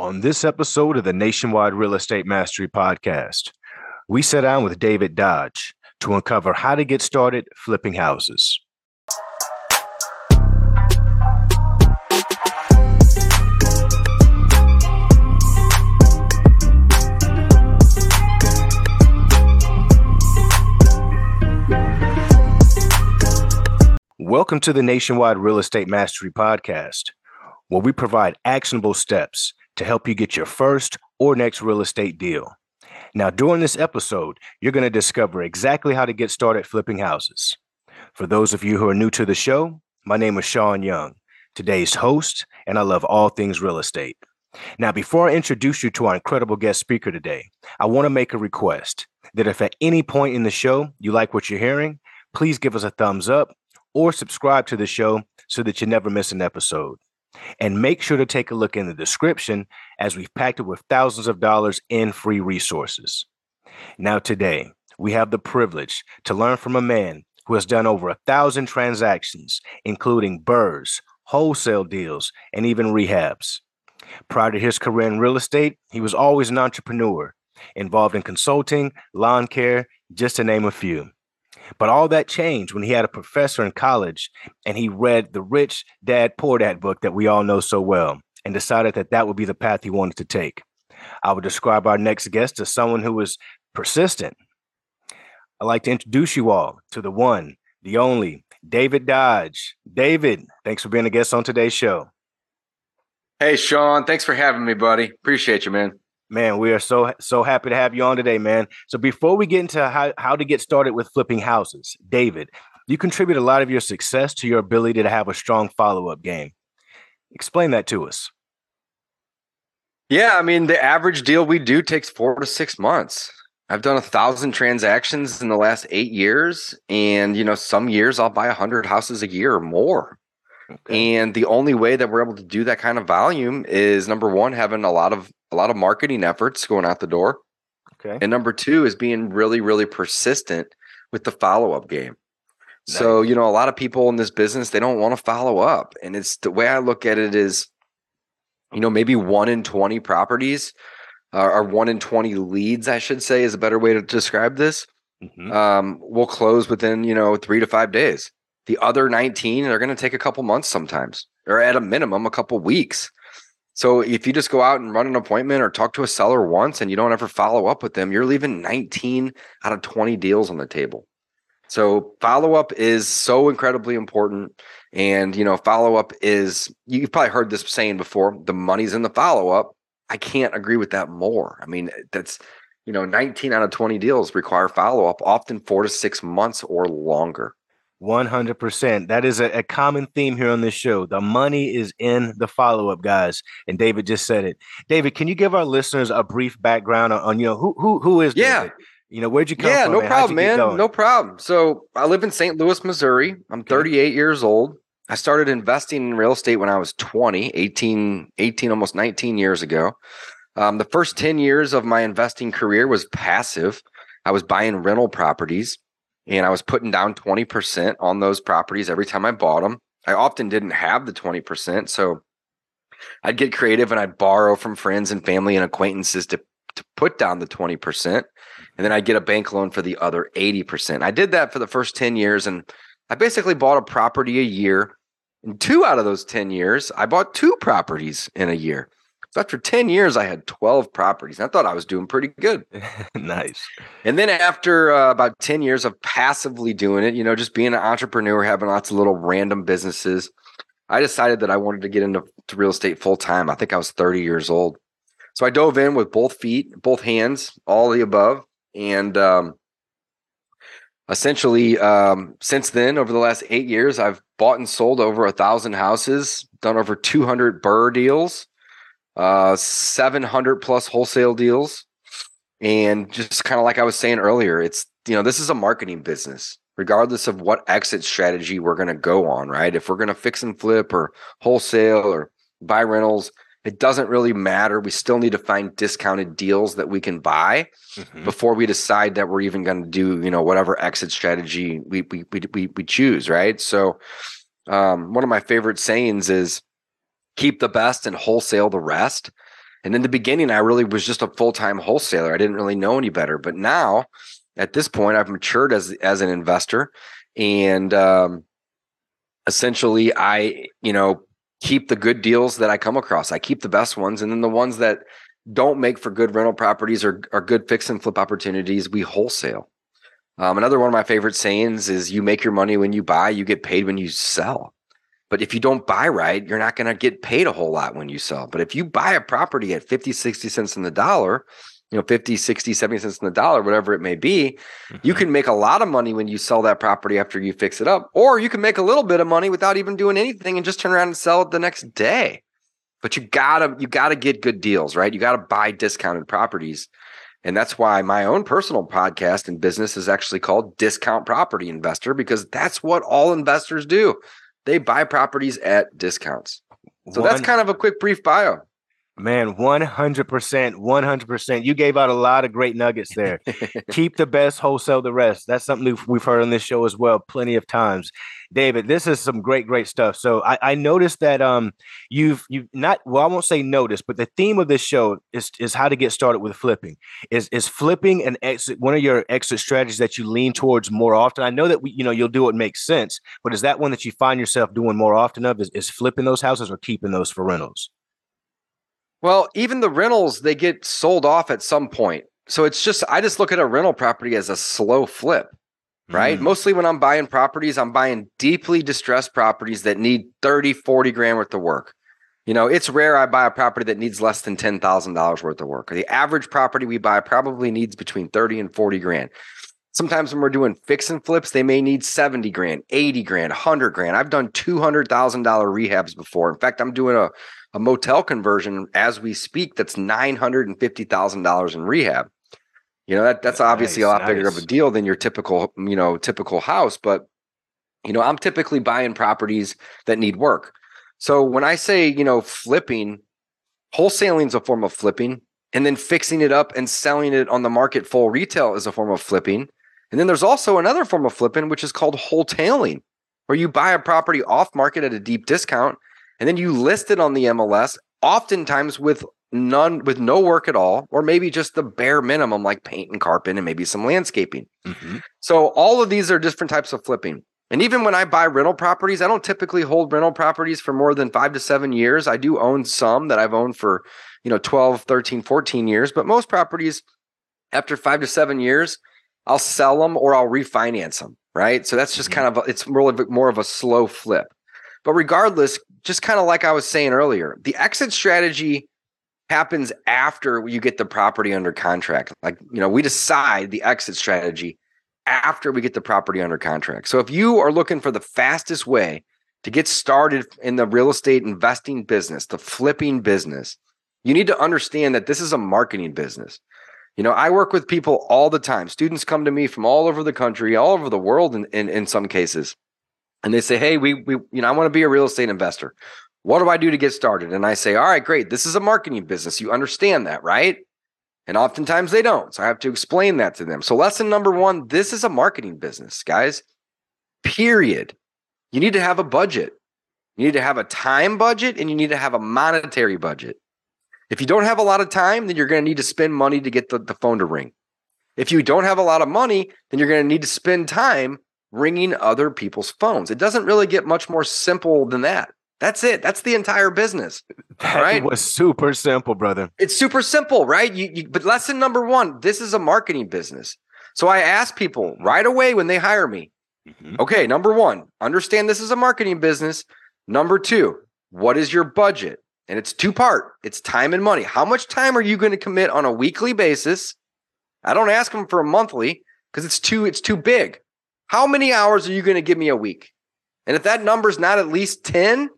On this episode of the Nationwide Real Estate Mastery Podcast, we sit down with David Dodge to uncover how to get started flipping houses. Welcome to the Nationwide Real Estate Mastery Podcast, where we provide actionable steps to help you get your first or next real estate deal. Now, during this episode, you're going to discover exactly how to get started flipping houses. For those of you who are new to the show, my name is Shaun Young, today's host, and I love all things real estate. Now, before I introduce you to our incredible guest speaker today, I want to make a request that if at any point in the show you like what you're hearing, please give us a thumbs up or subscribe to the show so that you never miss an episode. And make sure to take a look in the description as we've packed it with thousands of dollars in free resources. Now, today, we have the privilege to learn from a man who has done over a thousand transactions, including BRRRRs, wholesale deals, and even rehabs. Prior to his career in real estate, he was always an entrepreneur, involved in consulting, lawn care, just to name a few. But all that changed when he had a professor in college and he read the Rich Dad Poor Dad book that we all know so well and decided that that would be the path he wanted to take. I would describe our next guest as someone who was persistent. I'd like to introduce you all to the one, the only, David Dodge. David, thanks for being a guest on today's show. Hey, Shaun, thanks for having me, buddy. Appreciate you, man. Man, we are so so happy to have you on today, man. So before we get into how, how to get started with flipping houses, David, you contribute a lot of your success to your ability to have a strong follow-up game. Explain that to us. Yeah, I mean, the average deal we do takes four to six months. I've done a thousand transactions in the last eight years, and you know, some years I'll buy a hundred houses a year or more. Okay. And the only way that we're able to do that kind of volume is number one, having a lot of a lot of marketing efforts going out the door. Okay. And number two is being really, really persistent with the follow-up game. Nice. So, you know, a lot of people in this business, they don't want to follow up. And it's the way I look at it is, you know, maybe one in 20 properties uh, or one in 20 leads, I should say, is a better way to describe this. Mm-hmm. Um, will close within, you know, three to five days. The other 19 are going to take a couple months sometimes, or at a minimum, a couple weeks. So if you just go out and run an appointment or talk to a seller once and you don't ever follow up with them, you're leaving 19 out of 20 deals on the table. So follow up is so incredibly important. And, you know, follow up is, you've probably heard this saying before the money's in the follow up. I can't agree with that more. I mean, that's, you know, 19 out of 20 deals require follow up, often four to six months or longer. 100%. That is a, a, common theme here on this show. The money is in the follow up, guys. And David just said it. David, can you give our listeners a brief background on, on you know, who who who is yeah. David? You know, where'd you come yeah, from? no problem, man. No problem. So I live in St. Louis, Missouri. I'm 38 years old. I started investing in real estate when I was 20, 18, 18, almost 19 years ago. Um, the first 10 years of my investing career was passive. I was buying rental properties and I was putting down 20% on those properties every time I bought them. I often didn't have the 20%. So I'd get creative and I'd borrow from friends and family and acquaintances to, to put down the 20%. And then I'd get a bank loan for the other 80%. I did that for the first 10 years and I basically bought a property a year. And two out of those 10 years, I bought two properties in a year. So after 10 years, I had 12 properties. I thought I was doing pretty good. nice. And then after uh, about 10 years of passively doing it, you know, just being an entrepreneur, having lots of little random businesses, I decided that I wanted to get into real estate full time. I think I was 30 years old. So I dove in with both feet, both hands, all the above. And um, essentially, um, since then, over the last eight years, I've bought and sold over a thousand houses, done over 200 BRRRR deals uh, 700 plus wholesale deals. And just kind of like I was saying earlier, it's, you know, this is a marketing business, regardless of what exit strategy we're going to go on, right? If we're going to fix and flip or wholesale or buy rentals, it doesn't really matter. We still need to find discounted deals that we can buy mm-hmm. before we decide that we're even going to do, you know, whatever exit strategy we we we we, choose, right? So, um, one of my favorite sayings is keep the best and wholesale the rest. And in the beginning, I really was just a full time wholesaler. I didn't really know any better. But now, at this point, I've matured as as an investor, and um, essentially, I you know keep the good deals that I come across. I keep the best ones, and then the ones that don't make for good rental properties or are good fix and flip opportunities, we wholesale. Um, another one of my favorite sayings is you make your money when you buy, you get paid when you sell. But if you don't buy right, you're not going to get paid a whole lot when you sell. But if you buy a property at 50, 60 cents in the dollar, you know, 50, 60, 70 cents in the dollar, whatever it may be, mm-hmm. you can make a lot of money when you sell that property after you fix it up. Or you can make a little bit of money without even doing anything and just turn around and sell it the next day. But you gotta, you gotta get good deals, right? You gotta buy discounted properties. And that's why my own personal podcast and business is actually called Discount Property Investor, because that's what all investors do. They buy properties at discounts. So One, that's kind of a quick, brief bio. Man, 100%, 100%. You gave out a lot of great nuggets there. Keep the best, wholesale the rest. That's something we've heard on this show as well, plenty of times. David, this is some great, great stuff. So I, I noticed that um you've you've not well, I won't say noticed, but the theme of this show is is how to get started with flipping. Is is flipping an exit one of your exit strategies that you lean towards more often? I know that we, you know, you'll do what makes sense, but is that one that you find yourself doing more often of? Is, is flipping those houses or keeping those for rentals? Well, even the rentals, they get sold off at some point. So it's just I just look at a rental property as a slow flip right? Mm. Mostly when I'm buying properties, I'm buying deeply distressed properties that need 30, 40 grand worth of work. You know, it's rare I buy a property that needs less than $10,000 worth of work. The average property we buy probably needs between 30 and 40 grand. Sometimes when we're doing fix and flips, they may need 70 grand, 80 grand, 100 grand. I've done $200,000 rehabs before. In fact, I'm doing a, a motel conversion as we speak that's $950,000 in rehab. You know, that that's obviously nice, a lot nice. bigger of a deal than your typical, you know, typical house. But, you know, I'm typically buying properties that need work. So when I say, you know, flipping, wholesaling is a form of flipping, and then fixing it up and selling it on the market full retail is a form of flipping. And then there's also another form of flipping, which is called wholetailing, where you buy a property off market at a deep discount and then you list it on the MLS, oftentimes with none with no work at all, or maybe just the bare minimum, like paint and carpet and maybe some landscaping. Mm-hmm. So all of these are different types of flipping. And even when I buy rental properties, I don't typically hold rental properties for more than five to seven years. I do own some that I've owned for, you know, 12, 13, 14 years, but most properties after five to seven years, I'll sell them or I'll refinance them. Right. So that's just mm-hmm. kind of, a, it's a, more of a slow flip. But regardless, just kind of like I was saying earlier, the exit strategy happens after you get the property under contract. Like, you know, we decide the exit strategy after we get the property under contract. So if you are looking for the fastest way to get started in the real estate investing business, the flipping business, you need to understand that this is a marketing business. You know, I work with people all the time. Students come to me from all over the country, all over the world in, in, in some cases. And they say, Hey, we, we, you know, I want to be a real estate investor. What do I do to get started? And I say, all right, great. This is a marketing business. You understand that, right? And oftentimes they don't. So I have to explain that to them. So, lesson number one this is a marketing business, guys. Period. You need to have a budget. You need to have a time budget and you need to have a monetary budget. If you don't have a lot of time, then you're going to need to spend money to get the, the phone to ring. If you don't have a lot of money, then you're going to need to spend time ringing other people's phones. It doesn't really get much more simple than that. That's it. That's the entire business. That right? was super simple, brother. It's super simple, right? You, you, but lesson number one, this is a marketing business. So I ask people right away when they hire me, mm-hmm. okay, number one, understand this is a marketing business. Number two, what is your budget? And it's two part. It's time and money. How much time are you going to commit on a weekly basis? I don't ask them for a monthly because it's too it's too big. How many hours are you going to give me a week? And if that number's not at least 10,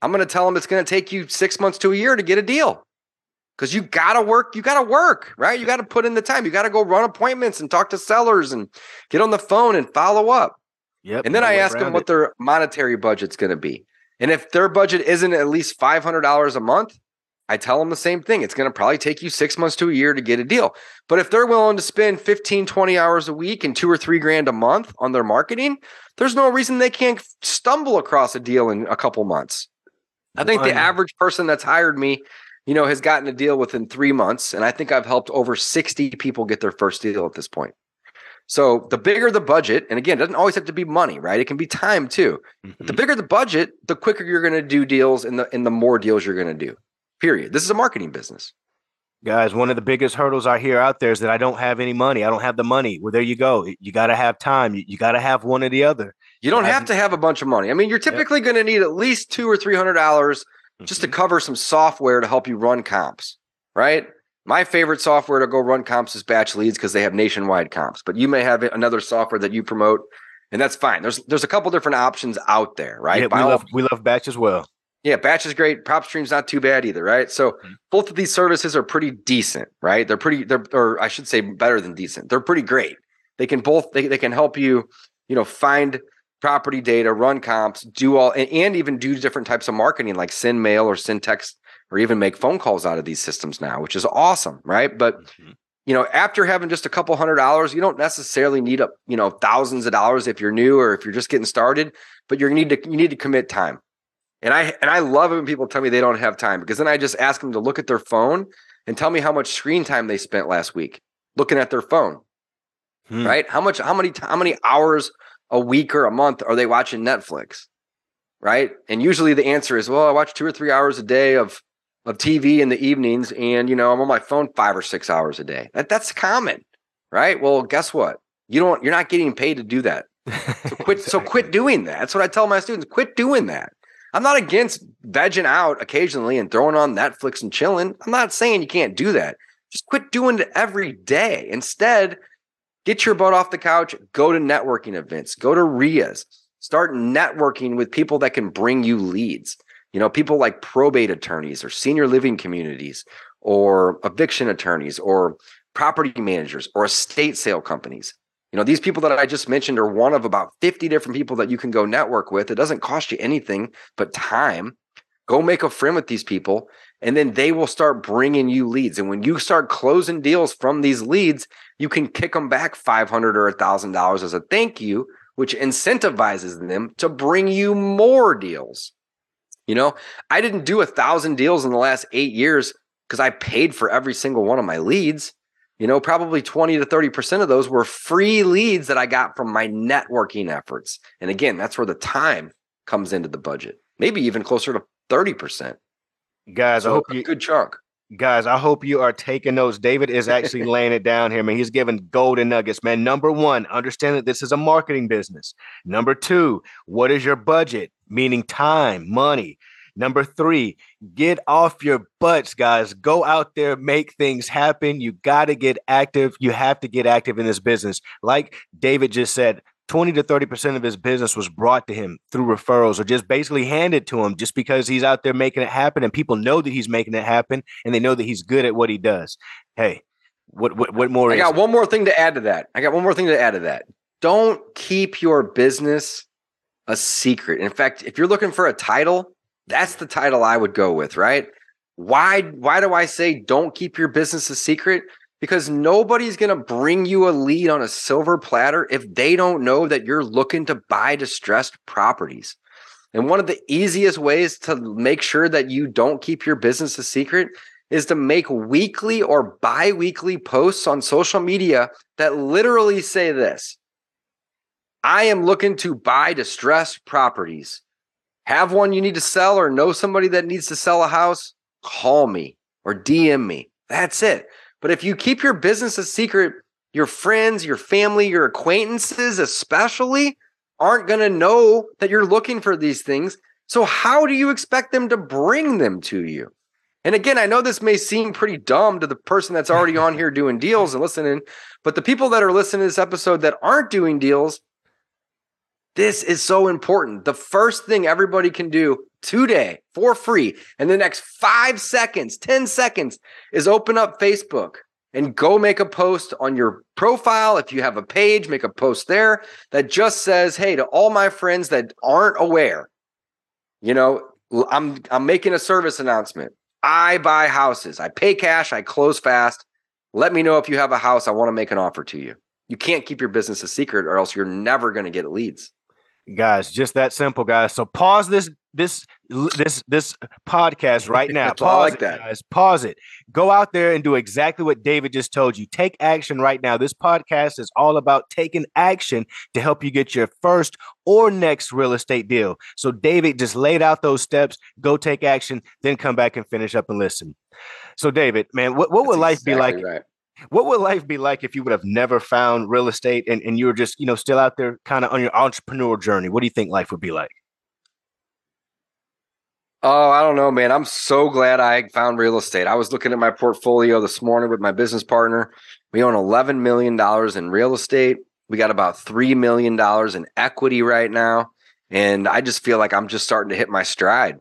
I'm going to tell them it's going to take you six months to a year to get a deal because you got to work. You got to work, right? You got to put in the time. You got to go run appointments and talk to sellers and get on the phone and follow up. Yep. And then I ask them what their monetary budget's going to be. And if their budget isn't at least $500 a month, I tell them the same thing. It's going to probably take you six months to a year to get a deal. But if they're willing to spend 15, 20 hours a week and two or three grand a month on their marketing, there's no reason they can't stumble across a deal in a couple months. I think the average person that's hired me, you know, has gotten a deal within three months. And I think I've helped over 60 people get their first deal at this point. So the bigger the budget, and again, it doesn't always have to be money, right? It can be time too. Mm-hmm. the bigger the budget, the quicker you're going to do deals and the and the more deals you're going to do. Period. This is a marketing business. Guys, one of the biggest hurdles I hear out there is that I don't have any money. I don't have the money. Well, there you go. You got to have time. You, you got to have one or the other. You don't have to have a bunch of money. I mean, you're typically yep. going to need at least two or three hundred dollars just mm-hmm. to cover some software to help you run comps, right? My favorite software to go run comps is Batch Leads because they have nationwide comps. But you may have another software that you promote, and that's fine. There's there's a couple different options out there, right? Yeah, we love we love Batch as well. Yeah, batch is great. PropStream's not too bad either, right? So mm-hmm. both of these services are pretty decent, right? They're pretty, they're, or I should say better than decent. They're pretty great. They can both, they, they can help you, you know, find property data, run comps, do all, and, and even do different types of marketing like send mail or send text or even make phone calls out of these systems now, which is awesome, right? But mm-hmm. you know, after having just a couple hundred dollars, you don't necessarily need a, you know, thousands of dollars if you're new or if you're just getting started, but you need to you need to commit time. And I and I love it when people tell me they don't have time because then I just ask them to look at their phone and tell me how much screen time they spent last week looking at their phone. Hmm. Right? How much how many how many hours a week or a month are they watching Netflix? Right? And usually the answer is, well, I watch 2 or 3 hours a day of of TV in the evenings and you know, I'm on my phone 5 or 6 hours a day. That that's common. Right? Well, guess what? You don't you're not getting paid to do that. So quit so quit doing that. That's what I tell my students. Quit doing that. I'm not against vegging out occasionally and throwing on Netflix and chilling. I'm not saying you can't do that. Just quit doing it every day. Instead, get your butt off the couch, go to networking events, go to RIAs, start networking with people that can bring you leads. You know, people like probate attorneys or senior living communities or eviction attorneys or property managers or estate sale companies. You know, these people that I just mentioned are one of about 50 different people that you can go network with. It doesn't cost you anything but time. Go make a friend with these people, and then they will start bringing you leads. And when you start closing deals from these leads, you can kick them back 500 or $1,000 as a thank you, which incentivizes them to bring you more deals. You know, I didn't do a thousand deals in the last eight years because I paid for every single one of my leads you know, probably 20 to 30% of those were free leads that I got from my networking efforts. And again, that's where the time comes into the budget, maybe even closer to 30%. Guys, so I hope you good chunk. Guys, I hope you are taking notes. David is actually laying it down here, man. He's giving golden nuggets, man. Number one, understand that this is a marketing business. Number two, what is your budget? Meaning time, money. Number three, get off your butts, guys. Go out there, make things happen. You got to get active. You have to get active in this business. Like David just said, 20 to 30% of his business was brought to him through referrals or just basically handed to him just because he's out there making it happen and people know that he's making it happen and they know that he's good at what he does. Hey, what what, what more? I got one more thing to add to that. I got one more thing to add to that. Don't keep your business a secret. In fact, if you're looking for a title, that's the title I would go with, right? Why why do I say don't keep your business a secret? Because nobody's going to bring you a lead on a silver platter if they don't know that you're looking to buy distressed properties. And one of the easiest ways to make sure that you don't keep your business a secret is to make weekly or bi weekly posts on social media that literally say this I am looking to buy distressed properties have one you need to sell or know somebody that needs to sell a house, call me or DM me. That's it. But if you keep your business a secret, your friends, your family, your acquaintances, especially, aren't going to know that you're looking for these things. So, how do you expect them to bring them to you? And again, I know this may seem pretty dumb to the person that's already on here doing deals and listening, but the people that are listening to this episode that aren't doing deals, this is so important. The first thing everybody can do today for free in the next five seconds, 10 seconds is open up Facebook and go make a post on your profile. If you have a page, make a post there that just says, Hey, to all my friends that aren't aware, you know, I'm I'm making a service announcement. I buy houses. I pay cash. I close fast. Let me know if you have a house. I want to make an offer to you. You can't keep your business a secret, or else you're never going to get leads guys just that simple guys so pause this this this this podcast right now. Pause like it, that. guys. Pause it. Go out there and do exactly what David just told you. Take action right now. This podcast is all about taking action to help you get your first or next real estate deal. So David just laid out those steps. Go take action, then come back and finish up and listen. So David, man, what, what would life be like? right. What would life be like if you would have never found real estate and, and you were just, you know, still out there kind of on your entrepreneur journey? What do you think life would be like? Oh, I don't know, man. I'm so glad I found real estate. I was looking at my portfolio this morning with my business partner. We own $11 million in real estate. We got about $3 million in equity right now. And I just feel like I'm just starting to hit my stride.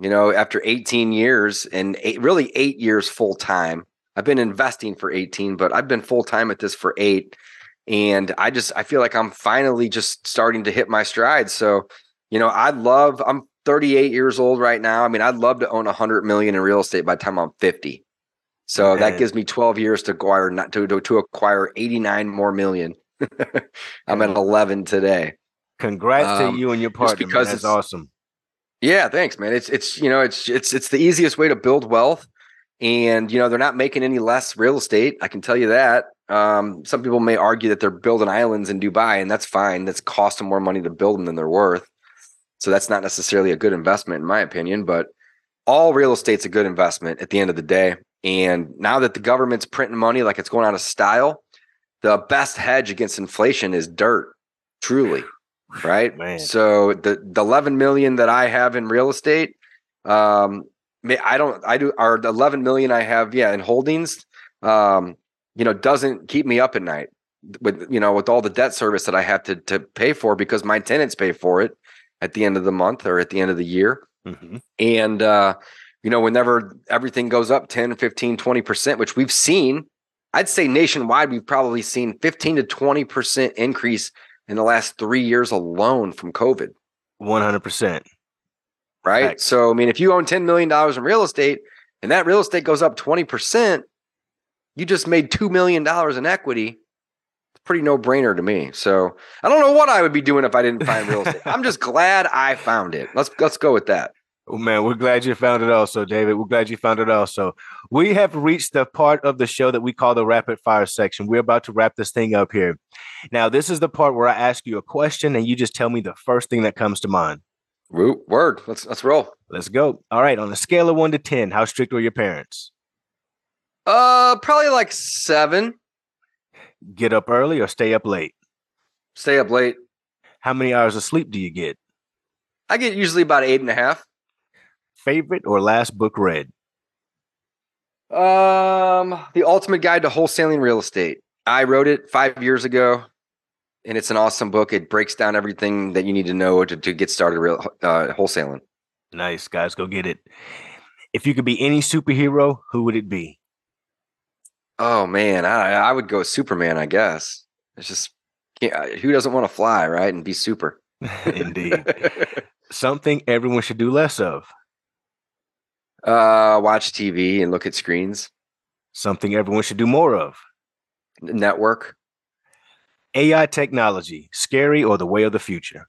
You know, after 18 years and eight, really eight years full time, I've been investing for 18, but I've been full time at this for eight. And I just, I feel like I'm finally just starting to hit my stride. So, you know, I love, I'm 38 years old right now. I mean, I'd love to own 100 million in real estate by the time I'm 50. So Man. that gives me 12 years to acquire not to, to, to acquire 89 more million. I'm at 11 today. Congrats Um, to you and your partner. because man. That's it's- awesome. Yeah, thanks, man. It's it's you know it's it's it's the easiest way to build wealth, and you know they're not making any less real estate. I can tell you that. Um, some people may argue that they're building islands in Dubai, and that's fine. That's costing more money to build them than they're worth. So that's not necessarily a good investment, in my opinion. But all real estate's a good investment at the end of the day. And now that the government's printing money like it's going out of style, the best hedge against inflation is dirt. Truly right? Man. So the the 11 million that I have in real estate, um, I don't, I do, our 11 million I have, yeah, in holdings, um, you know, doesn't keep me up at night with you know with all the debt service that I have to to pay for because my tenants pay for it at the end of the month or at the end of the year. Mhm. And uh, you know, whenever everything goes up 10, 15, 20%, which we've seen, I'd say nationwide, we've probably seen 15 to 20% increase in the last three years alone from COVID. 100%. Right. So I mean, if you own $10 million in real estate and that real estate goes up 20%, you just made $2 million in equity. It's pretty no brainer to me. So I don't know what I would be doing if I didn't find real estate. I'm just glad I found it. Let's let's go with that. Oh, man, we're glad you found it also, David. We're glad you found it also. We have reached the part of the show that we call the rapid fire section. We're about to wrap this thing up here. Now, this is the part where I ask you a question and you just tell me the first thing that comes to mind. Woo, word. Let's let's roll. Let's go. All right. On a scale of one to 10, how strict were your parents? Uh, probably like seven. Get up early or stay up late? Stay up late. How many hours of sleep do you get? I get usually about eight and a half. Favorite or last book read? Um, the ultimate guide to wholesaling real estate. I wrote it five years ago, and it's an awesome book. It breaks down everything that you need to know to, to get started real uh, wholesaling. Nice, guys. Go get it. If you could be any superhero, who would it be? Oh man, I I would go Superman. I guess it's just yeah, who doesn't want to fly, right, and be super. Indeed. Something everyone should do less of. uh, watch TV and look at screens. Something everyone should do more of. Network. AI technology, scary or the way of the future?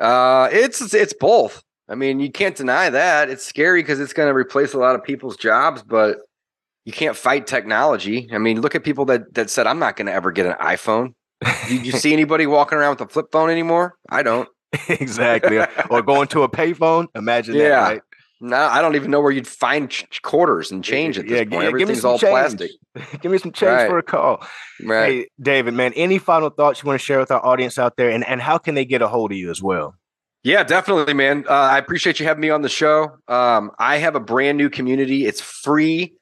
Uh, it's it's both. I mean, you can't deny that. It's scary because it's going to replace a lot of people's jobs, but you can't fight technology. I mean, look at people that that said, "I'm not going to ever get an iPhone." Did you see anybody walking around with a flip phone anymore? I don't. exactly. or going to a payphone. Imagine that, Yeah. right? No, I don't even know where you'd find ch- quarters and change at this Yeah, point. me Everything's all change. plastic. Give me some change Right. for a call. Right. Hey, David, man, any final thoughts you want to share with our audience out there? And, and how can they get a hold of you as well? Yeah, definitely, man. Uh, I appreciate you having me on the show. Um, I have a brand new community. It's free,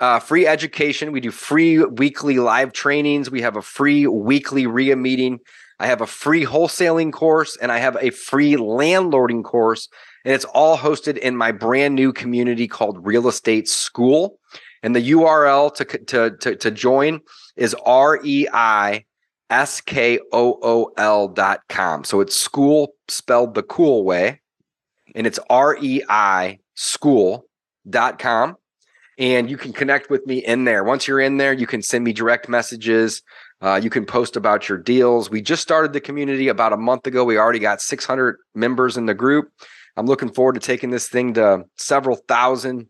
uh, free education. We do free weekly live trainings. We have a free weekly RIA meeting. I have a free wholesaling course and I have a free landlording course. And it's all hosted in my brand new community called Real Estate School. And the URL to to to, to join is R E I S K O O L dot com. So it's school spelled the cool way. And it's R E I school dot com. And you can connect with me in there. Once you're in there, you can send me direct messages. Uh, you can post about your deals. We just started the community about a month ago. We already got 600 members in the group. I'm looking forward to taking this thing to several thousand,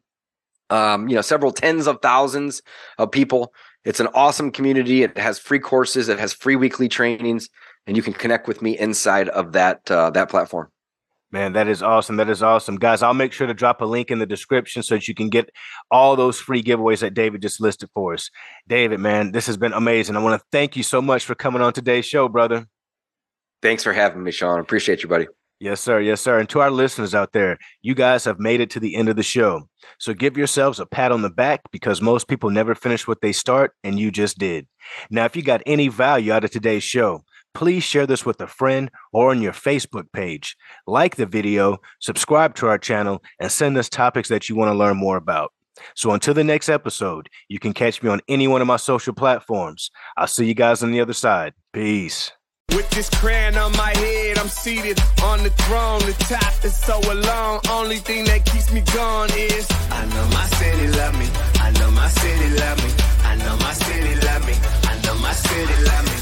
um, you know, several tens of thousands of people. It's an awesome community. It has free courses. It has free weekly trainings, and you can connect with me inside of that uh, that platform. Man, that is awesome. That is awesome. Guys, I'll make sure to drop a link in the description so that you can get all those free giveaways that David just listed for us. David, man, this has been amazing. I want to thank you so much for coming on today's show, brother. Thanks for having me, Shaun. Appreciate you, buddy. Yes, sir. Yes, sir. And to our listeners out there, you guys have made it to the end of the show. So give yourselves a pat on the back because most people never finish what they start, and you just did. Now, if you got any value out of today's show, please share this with a friend or on your Facebook page. Like the video, subscribe to our channel, and send us topics that you want to learn more about. So until the next episode, you can catch me on any one of my social platforms. I'll see you guys on the other side. Peace. With this crown on my head, I'm seated on the throne. The top is so alone. Only thing that keeps me going is I know my city love me. I know my city love me. I know my city love me. I know my city love me.